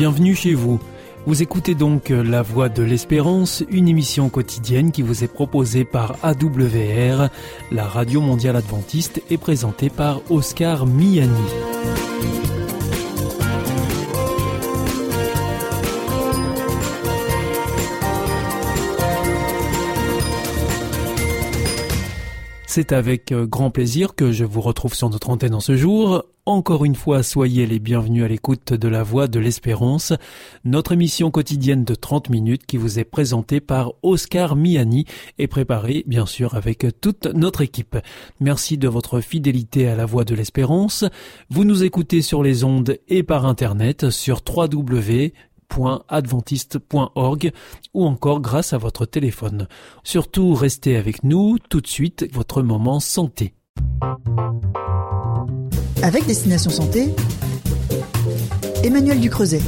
bienvenue chez vous. Vous écoutez donc La Voix de l'Espérance, une émission quotidienne qui vous est proposée par AWR, la Radio Mondiale Adventiste, et présentée par Oscar Miani. C'est avec euh, grand plaisir que je vous retrouve sur notre antenne en ce jour. Encore une fois, soyez les bienvenus à l'écoute de la Voix de l'Espérance, notre émission quotidienne de 30 minutes qui vous est présentée par Oscar Miani et préparée bien sûr avec toute notre équipe. Merci de votre fidélité à la Voix de l'Espérance. Vous nous écoutez sur les ondes et par internet sur www adventiste.org ou encore grâce à votre téléphone. Surtout, restez avec nous tout de suite, votre moment santé. Avec Destination Santé, Emmanuel Ducreuset.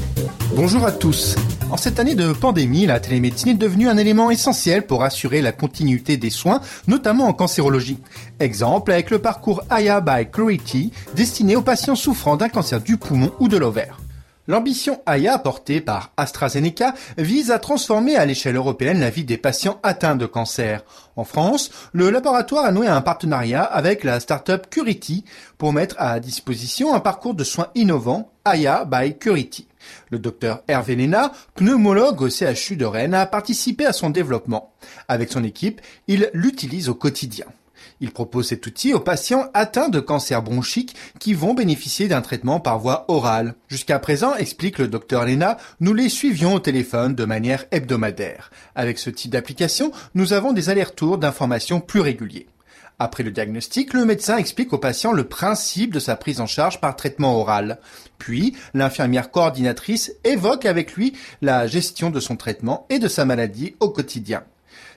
Bonjour à tous. En cette année de pandémie, la télémédecine est devenue un élément essentiel pour assurer la continuité des soins, notamment en cancérologie. Exemple avec le parcours AYA by Clarity, destiné aux patients souffrant d'un cancer du poumon ou de l'ovaire. L'ambition AYA portée par AstraZeneca vise à transformer à l'échelle européenne la vie des patients atteints de cancer. En France, le laboratoire a noué un partenariat avec la start-up Curity pour mettre à disposition un parcours de soins innovants AYA by Curity. Le docteur Hervé Léna, pneumologue au CHU de Rennes, a participé à son développement. Avec son équipe, il l'utilise au quotidien. Il propose cet outil aux patients atteints de cancer bronchique qui vont bénéficier d'un traitement par voie orale. Jusqu'à présent, explique le docteur Lena, nous les suivions au téléphone de manière hebdomadaire. Avec ce type d'application, nous avons des allers-retours d'informations plus réguliers. Après le diagnostic, le médecin explique au patient le principe de sa prise en charge par traitement oral. Puis, l'infirmière coordinatrice évoque avec lui la gestion de son traitement et de sa maladie au quotidien.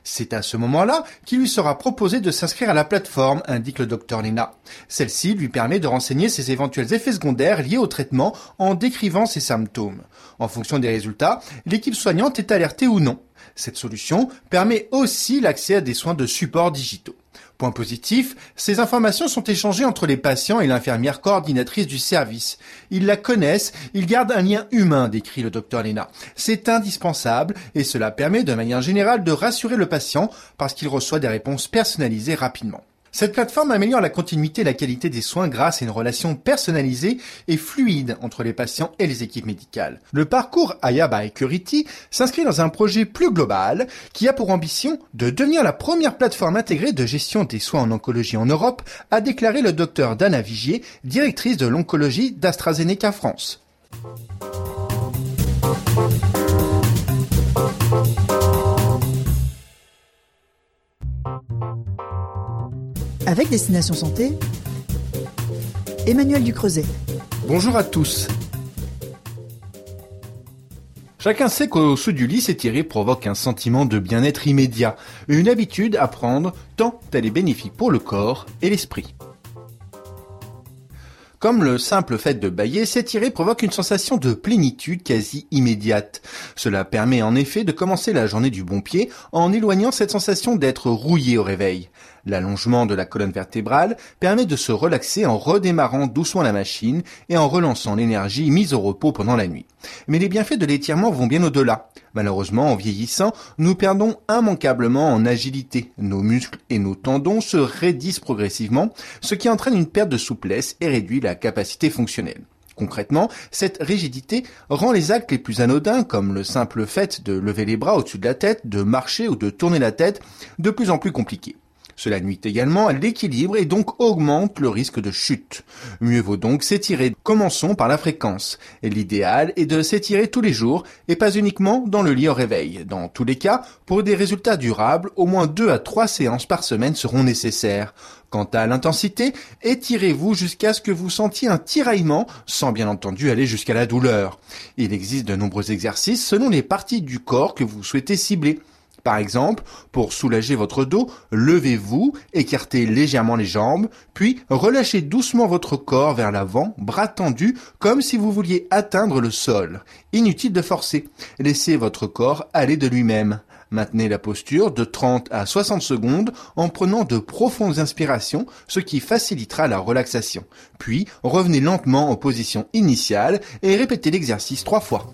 C'est à ce moment-là qu'il lui sera proposé de s'inscrire à la plateforme, indique le docteur Lena. Celle-ci lui permet de renseigner ses éventuels effets secondaires liés au traitement en décrivant ses symptômes. En fonction des résultats, l'équipe soignante est alertée ou non. Cette solution permet aussi l'accès à des soins de support digitaux. Point positif, ces informations sont échangées entre les patients et l'infirmière coordinatrice du service. Ils la connaissent, ils gardent un lien humain, décrit le docteur Lena. C'est indispensable et cela permet de manière générale de rassurer le patient parce qu'il reçoit des réponses personnalisées rapidement. Cette plateforme améliore la continuité et la qualité des soins grâce à une relation personnalisée et fluide entre les patients et les équipes médicales. Le parcours Aya by Curity s'inscrit dans un projet plus global qui a pour ambition de devenir la première plateforme intégrée de gestion des soins en oncologie en Europe, a déclaré le docteur Dana Vigier, directrice de l'oncologie d'AstraZeneca France. Avec Destination Santé, Emmanuel Ducreuset. Bonjour à tous. Chacun sait qu'au sous du lit s'étirer provoque un sentiment de bien-être immédiat, une habitude à prendre tant elle est bénéfique pour le corps et l'esprit. Comme le simple fait de bailler, s'étirer provoque une sensation de plénitude quasi immédiate. Cela permet en effet de commencer la journée du bon pied en éloignant cette sensation d'être rouillé au réveil. L'allongement de la colonne vertébrale permet de se relaxer en redémarrant doucement la machine et en relançant l'énergie mise au repos pendant la nuit. Mais les bienfaits de l'étirement vont bien au-delà. Malheureusement, en vieillissant, nous perdons immanquablement en agilité. Nos muscles et nos tendons se raidissent progressivement, ce qui entraîne une perte de souplesse et réduit la capacité fonctionnelle. Concrètement, cette rigidité rend les actes les plus anodins, comme le simple fait de lever les bras au-dessus de la tête, de marcher ou de tourner la tête, de plus en plus compliqués. Cela nuit également à l'équilibre et donc augmente le risque de chute. Mieux vaut donc s'étirer. Commençons par la fréquence. L'idéal est de s'étirer tous les jours et pas uniquement dans le lit au réveil. Dans tous les cas, pour des résultats durables, au moins deux à trois séances par semaine seront nécessaires. Quant à l'intensité, étirez-vous jusqu'à ce que vous sentiez un tiraillement, sans bien entendu aller jusqu'à la douleur. Il existe de nombreux exercices selon les parties du corps que vous souhaitez cibler. Par exemple, pour soulager votre dos, levez-vous, écartez légèrement les jambes, puis relâchez doucement votre corps vers l'avant, bras tendus, comme si vous vouliez atteindre le sol. Inutile de forcer. Laissez votre corps aller de lui-même. Maintenez la posture de 30 à 60 secondes en prenant de profondes inspirations, ce qui facilitera la relaxation. Puis, revenez lentement en position initiale et répétez l'exercice trois fois.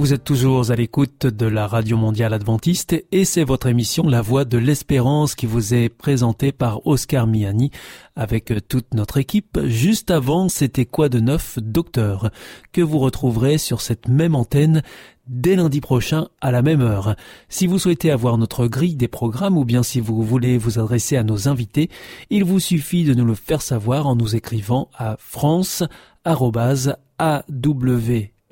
Vous êtes toujours à l'écoute de la Radio Mondiale Adventiste et c'est votre émission La Voix de l'Espérance qui vous est présentée par Oscar Miani avec toute notre équipe. Juste avant, c'était quoi de neuf, docteur, que vous retrouverez sur cette même antenne dès lundi prochain à la même heure. Si vous souhaitez avoir notre grille des programmes ou bien si vous voulez vous adresser à nos invités, il vous suffit de nous le faire savoir en nous écrivant à france.aw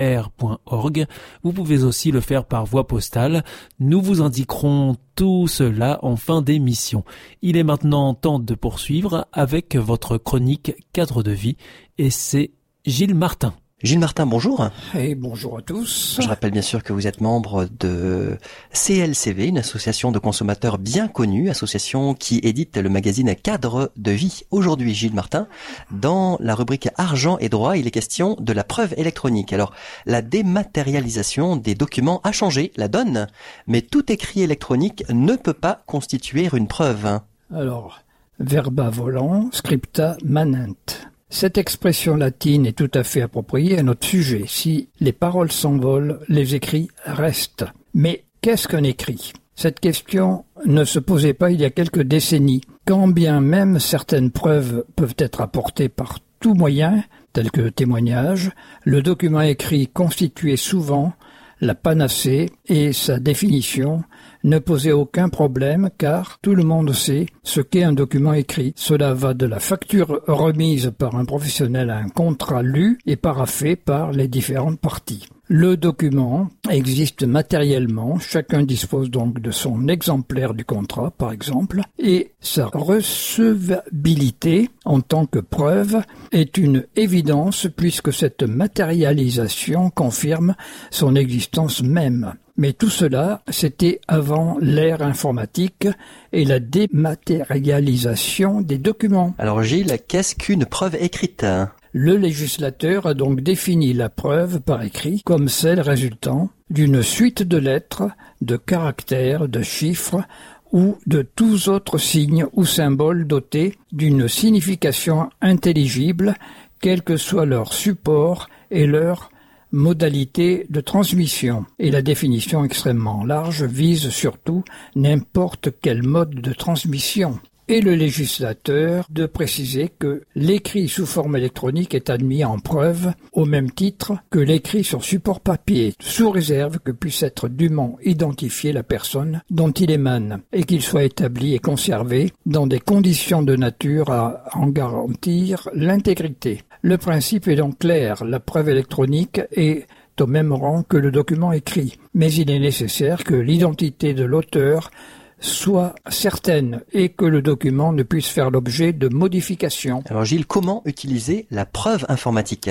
r.org. Vous pouvez aussi le faire par voie postale. Nous vous indiquerons tout cela en fin d'émission. Il est maintenant temps de poursuivre avec votre chronique cadre de vie et c'est Gilles Martin. Gilles Martin, bonjour. Et bonjour à tous. Je rappelle bien sûr que vous êtes membre de CLCV, une association de consommateurs bien connue, association qui édite le magazine Cadre de vie. Aujourd'hui, Gilles Martin, dans la rubrique Argent et droit, il est question de la preuve électronique. Alors, la dématérialisation des documents a changé la donne, mais tout écrit électronique ne peut pas constituer une preuve. Alors, verba volant, scripta manent. Cette expression latine est tout à fait appropriée à notre sujet. Si les paroles s'envolent, les écrits restent. Mais qu'est-ce qu'un écrit? Cette question ne se posait pas il y a quelques décennies. Quand bien même certaines preuves peuvent être apportées par tout moyen, tels que témoignages, le document écrit constituait souvent la panacée et sa définition ne posait aucun problème car tout le monde sait ce qu'est un document écrit. Cela va de la facture remise par un professionnel à un contrat lu et paraffé par les différentes parties. Le document existe matériellement, chacun dispose donc de son exemplaire du contrat par exemple, et sa recevabilité en tant que preuve est une évidence puisque cette matérialisation confirme son existence même. Mais tout cela, c'était avant l'ère informatique et la dématérialisation des documents. Alors Gilles, qu'est-ce qu'une preuve écrite le législateur a donc défini la preuve par écrit comme celle résultant d'une suite de lettres, de caractères, de chiffres ou de tous autres signes ou symboles dotés d'une signification intelligible, quel que soit leur support et leur modalité de transmission. Et la définition extrêmement large vise surtout n'importe quel mode de transmission et le législateur de préciser que l'écrit sous forme électronique est admis en preuve au même titre que l'écrit sur support papier, sous réserve que puisse être dûment identifiée la personne dont il émane et qu'il soit établi et conservé dans des conditions de nature à en garantir l'intégrité. Le principe est donc clair, la preuve électronique est au même rang que le document écrit, mais il est nécessaire que l'identité de l'auteur soit certaine et que le document ne puisse faire l'objet de modifications. Alors Gilles, comment utiliser la preuve informatique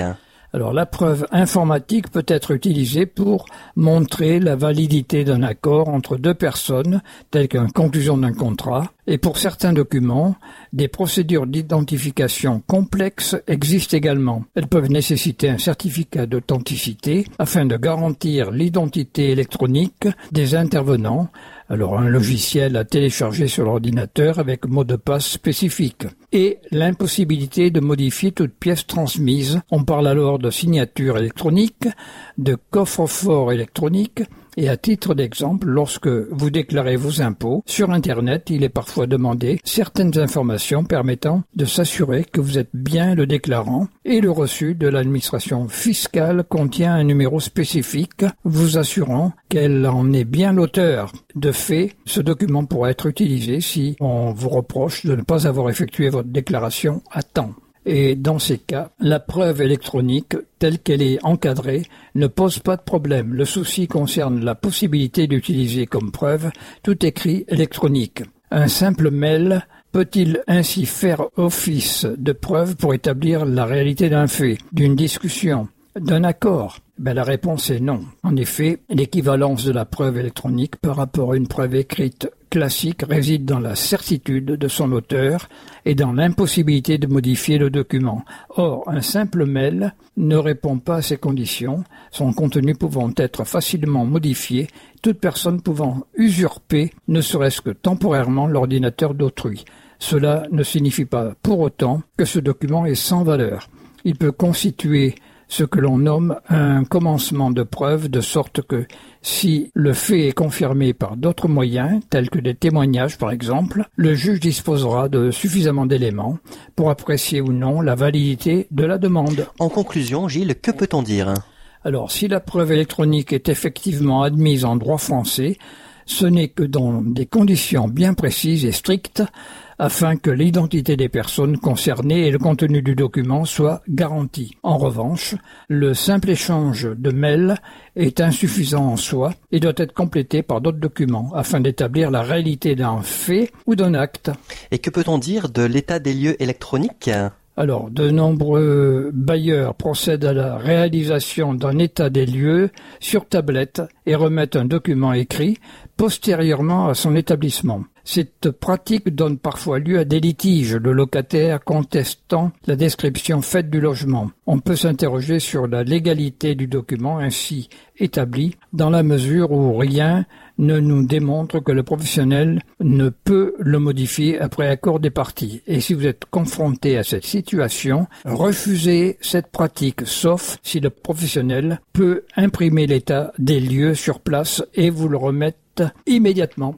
alors la preuve informatique peut être utilisée pour montrer la validité d'un accord entre deux personnes, telle qu'une conclusion d'un contrat, Et pour certains documents, des procédures d'identification complexes existent également. Elles peuvent nécessiter un certificat d'authenticité afin de garantir l'identité électronique des intervenants alors un logiciel à télécharger sur l'ordinateur avec mot de passe spécifique, et l'impossibilité de modifier toute pièce transmise. On parle alors de signature électronique, de coffre-fort électronique, et à titre d'exemple, lorsque vous déclarez vos impôts, sur Internet, il est parfois demandé certaines informations permettant de s'assurer que vous êtes bien le déclarant et le reçu de l'administration fiscale contient un numéro spécifique vous assurant qu'elle en est bien l'auteur. De fait, ce document pourra être utilisé si on vous reproche de ne pas avoir effectué votre déclaration à temps. Et dans ces cas, la preuve électronique, telle qu'elle est encadrée, ne pose pas de problème. Le souci concerne la possibilité d'utiliser comme preuve tout écrit électronique. Un simple mail peut-il ainsi faire office de preuve pour établir la réalité d'un fait, d'une discussion, d'un accord? Ben, La réponse est non. En effet, l'équivalence de la preuve électronique par rapport à une preuve écrite classique réside dans la certitude de son auteur et dans l'impossibilité de modifier le document. Or, un simple mail ne répond pas à ces conditions, son contenu pouvant être facilement modifié, toute personne pouvant usurper, ne serait-ce que temporairement, l'ordinateur d'autrui. Cela ne signifie pas pour autant que ce document est sans valeur. Il peut constituer ce que l'on nomme un commencement de preuve, de sorte que si le fait est confirmé par d'autres moyens, tels que des témoignages par exemple, le juge disposera de suffisamment d'éléments pour apprécier ou non la validité de la demande. En conclusion, Gilles, que peut-on dire? Alors, si la preuve électronique est effectivement admise en droit français, ce n'est que dans des conditions bien précises et strictes, afin que l'identité des personnes concernées et le contenu du document soient garantis. En revanche, le simple échange de mails est insuffisant en soi et doit être complété par d'autres documents afin d'établir la réalité d'un fait ou d'un acte. Et que peut-on dire de l'état des lieux électroniques? Alors, de nombreux bailleurs procèdent à la réalisation d'un état des lieux sur tablette et remettent un document écrit postérieurement à son établissement. Cette pratique donne parfois lieu à des litiges, le locataire contestant la description faite du logement. On peut s'interroger sur la légalité du document ainsi établi, dans la mesure où rien ne nous démontre que le professionnel ne peut le modifier après accord des parties. Et si vous êtes confronté à cette situation, refusez cette pratique, sauf si le professionnel peut imprimer l'état des lieux sur place et vous le remettre immédiatement.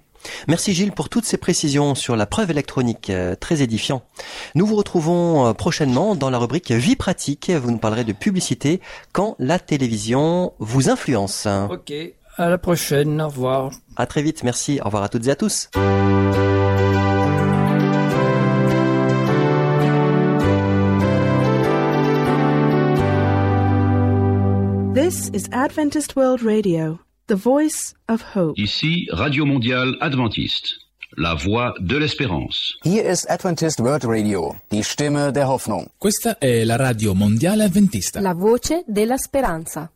Merci Gilles pour toutes ces précisions sur la preuve électronique, euh, très édifiant. Nous vous retrouvons euh, prochainement dans la rubrique Vie pratique. Vous nous parlerez de publicité quand la télévision vous influence. Ok, à la prochaine, au revoir. À très vite, merci, au revoir à toutes et à tous. This is Adventist World Radio. The Voice of Hope. Ici, Radio Mondiale Adventiste, la voix de l'espérance. Hier ist Adventist World Radio, die Stimme der Hoffnung. Questa è la Radio Mondiale Adventista. La voce della speranza.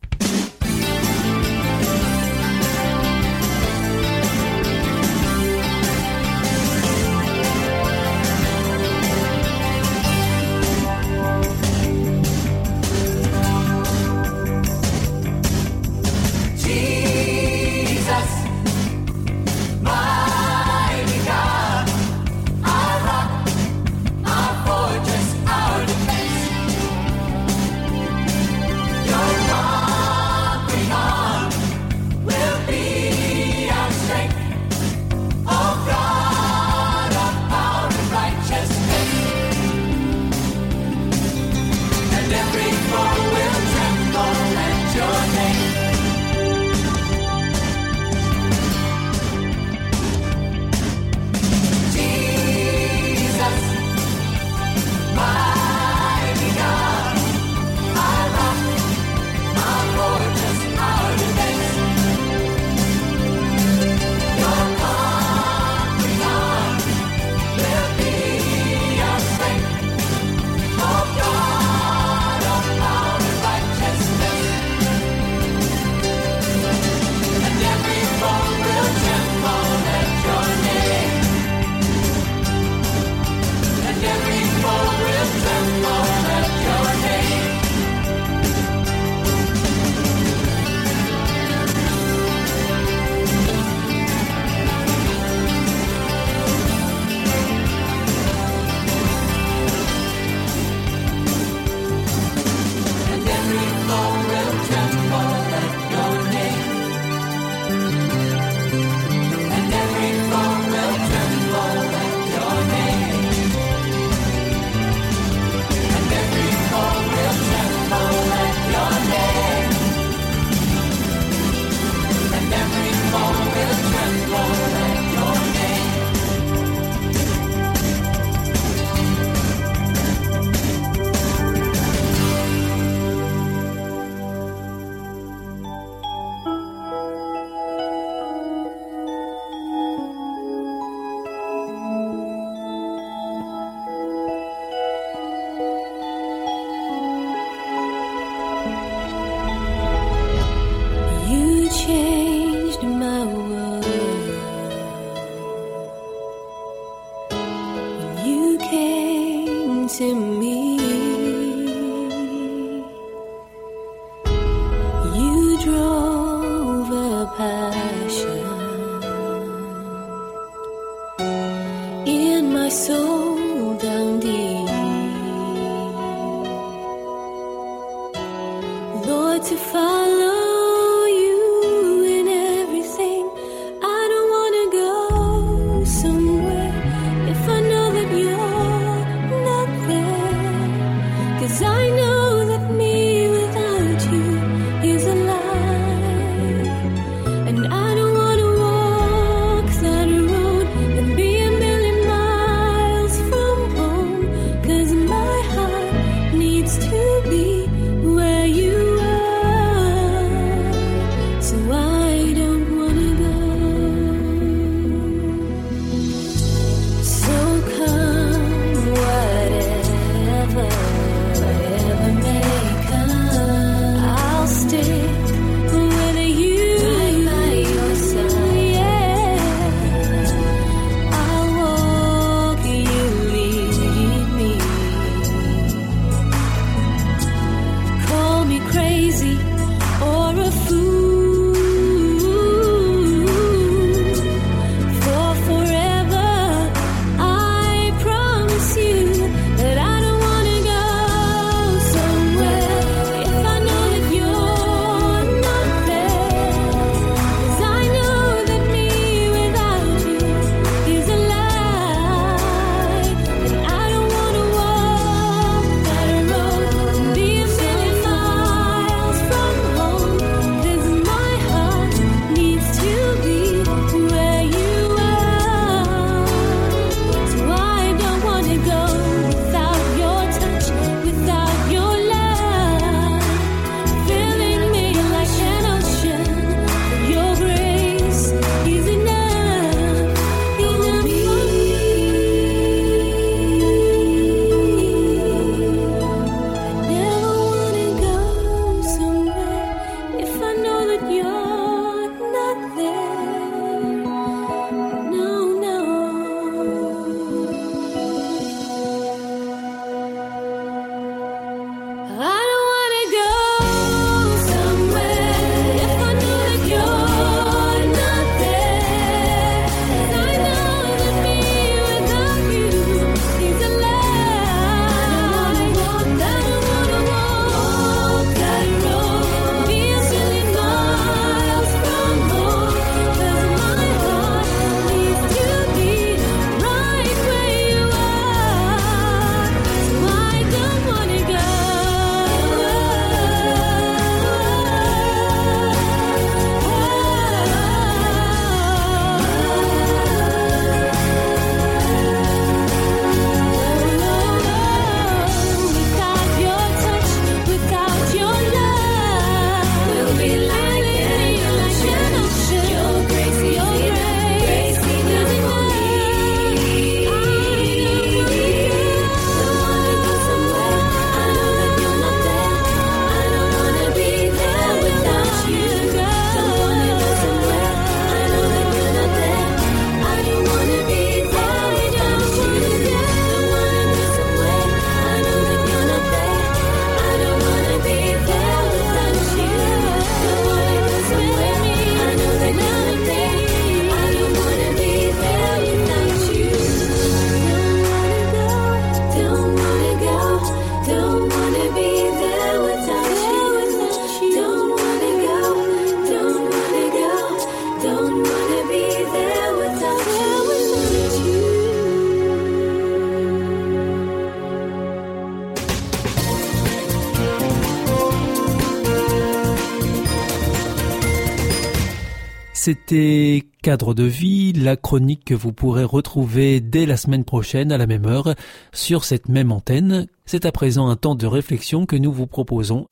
C'était Cadre de vie, la chronique que vous pourrez retrouver dès la semaine prochaine à la même heure sur cette même antenne. C'est à présent un temps de réflexion que nous vous proposons.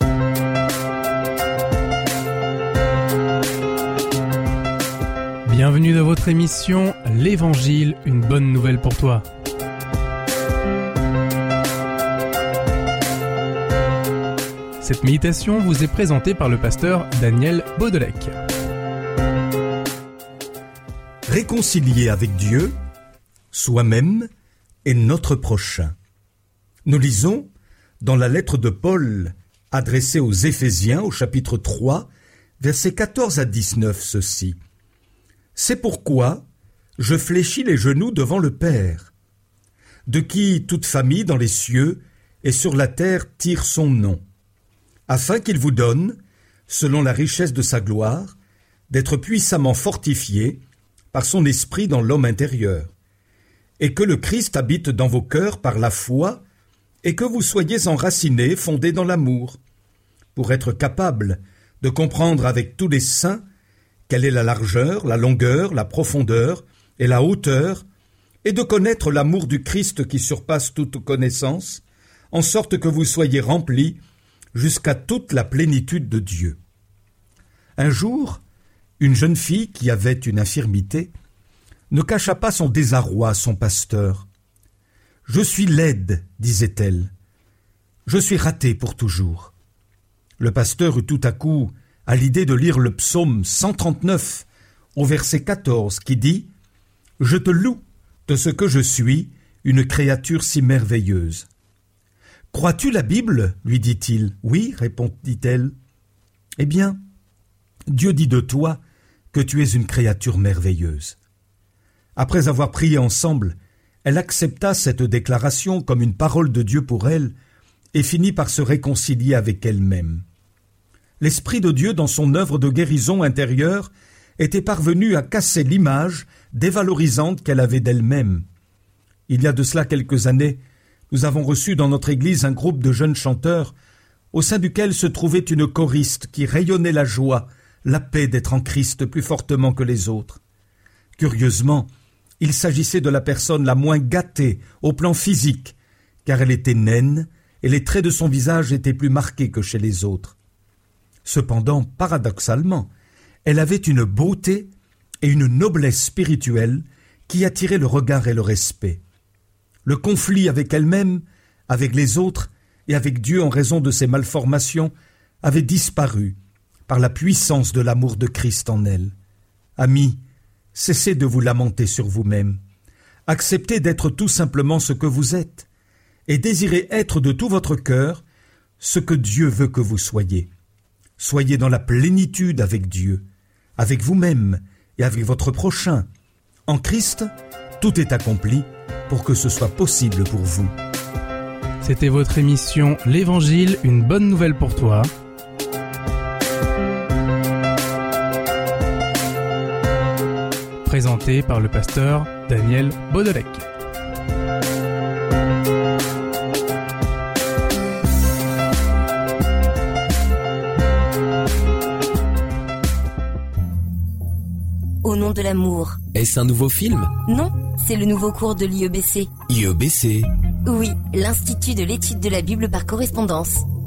Bienvenue dans votre émission L'Évangile, une bonne nouvelle pour toi. Cette méditation vous est présentée par le pasteur Daniel Baudelec réconcilié avec Dieu, soi-même et notre prochain. Nous lisons dans la lettre de Paul adressée aux Éphésiens au chapitre 3, versets 14 à 19 ceci. C'est pourquoi je fléchis les genoux devant le Père, de qui toute famille dans les cieux et sur la terre tire son nom, afin qu'il vous donne, selon la richesse de sa gloire, d'être puissamment fortifié par son esprit dans l'homme intérieur, et que le Christ habite dans vos cœurs par la foi, et que vous soyez enracinés, fondés dans l'amour, pour être capables de comprendre avec tous les saints quelle est la largeur, la longueur, la profondeur et la hauteur, et de connaître l'amour du Christ qui surpasse toute connaissance, en sorte que vous soyez remplis jusqu'à toute la plénitude de Dieu. Un jour, une jeune fille qui avait une infirmité ne cacha pas son désarroi à son pasteur. Je suis laide, disait-elle. Je suis ratée pour toujours. Le pasteur eut tout à coup à l'idée de lire le psaume 139 au verset 14 qui dit Je te loue de ce que je suis, une créature si merveilleuse. Crois-tu la Bible? lui dit-il. Oui, répondit-elle. Eh bien, Dieu dit de toi que tu es une créature merveilleuse. Après avoir prié ensemble, elle accepta cette déclaration comme une parole de Dieu pour elle et finit par se réconcilier avec elle-même. L'Esprit de Dieu, dans son œuvre de guérison intérieure, était parvenu à casser l'image dévalorisante qu'elle avait d'elle-même. Il y a de cela quelques années, nous avons reçu dans notre Église un groupe de jeunes chanteurs, au sein duquel se trouvait une choriste qui rayonnait la joie, la paix d'être en Christ plus fortement que les autres. Curieusement, il s'agissait de la personne la moins gâtée au plan physique, car elle était naine et les traits de son visage étaient plus marqués que chez les autres. Cependant, paradoxalement, elle avait une beauté et une noblesse spirituelle qui attiraient le regard et le respect. Le conflit avec elle-même, avec les autres et avec Dieu en raison de ses malformations avait disparu par la puissance de l'amour de Christ en elle. Amis, cessez de vous lamenter sur vous-même. Acceptez d'être tout simplement ce que vous êtes, et désirez être de tout votre cœur ce que Dieu veut que vous soyez. Soyez dans la plénitude avec Dieu, avec vous-même et avec votre prochain. En Christ, tout est accompli pour que ce soit possible pour vous. C'était votre émission L'Évangile, une bonne nouvelle pour toi. Présentée par le pasteur Daniel Baudelec. Au nom de l'amour. Est-ce un nouveau film? Non, c'est le nouveau cours de l'IEBC. IEBC Oui, l'Institut de l'étude de la Bible par correspondance.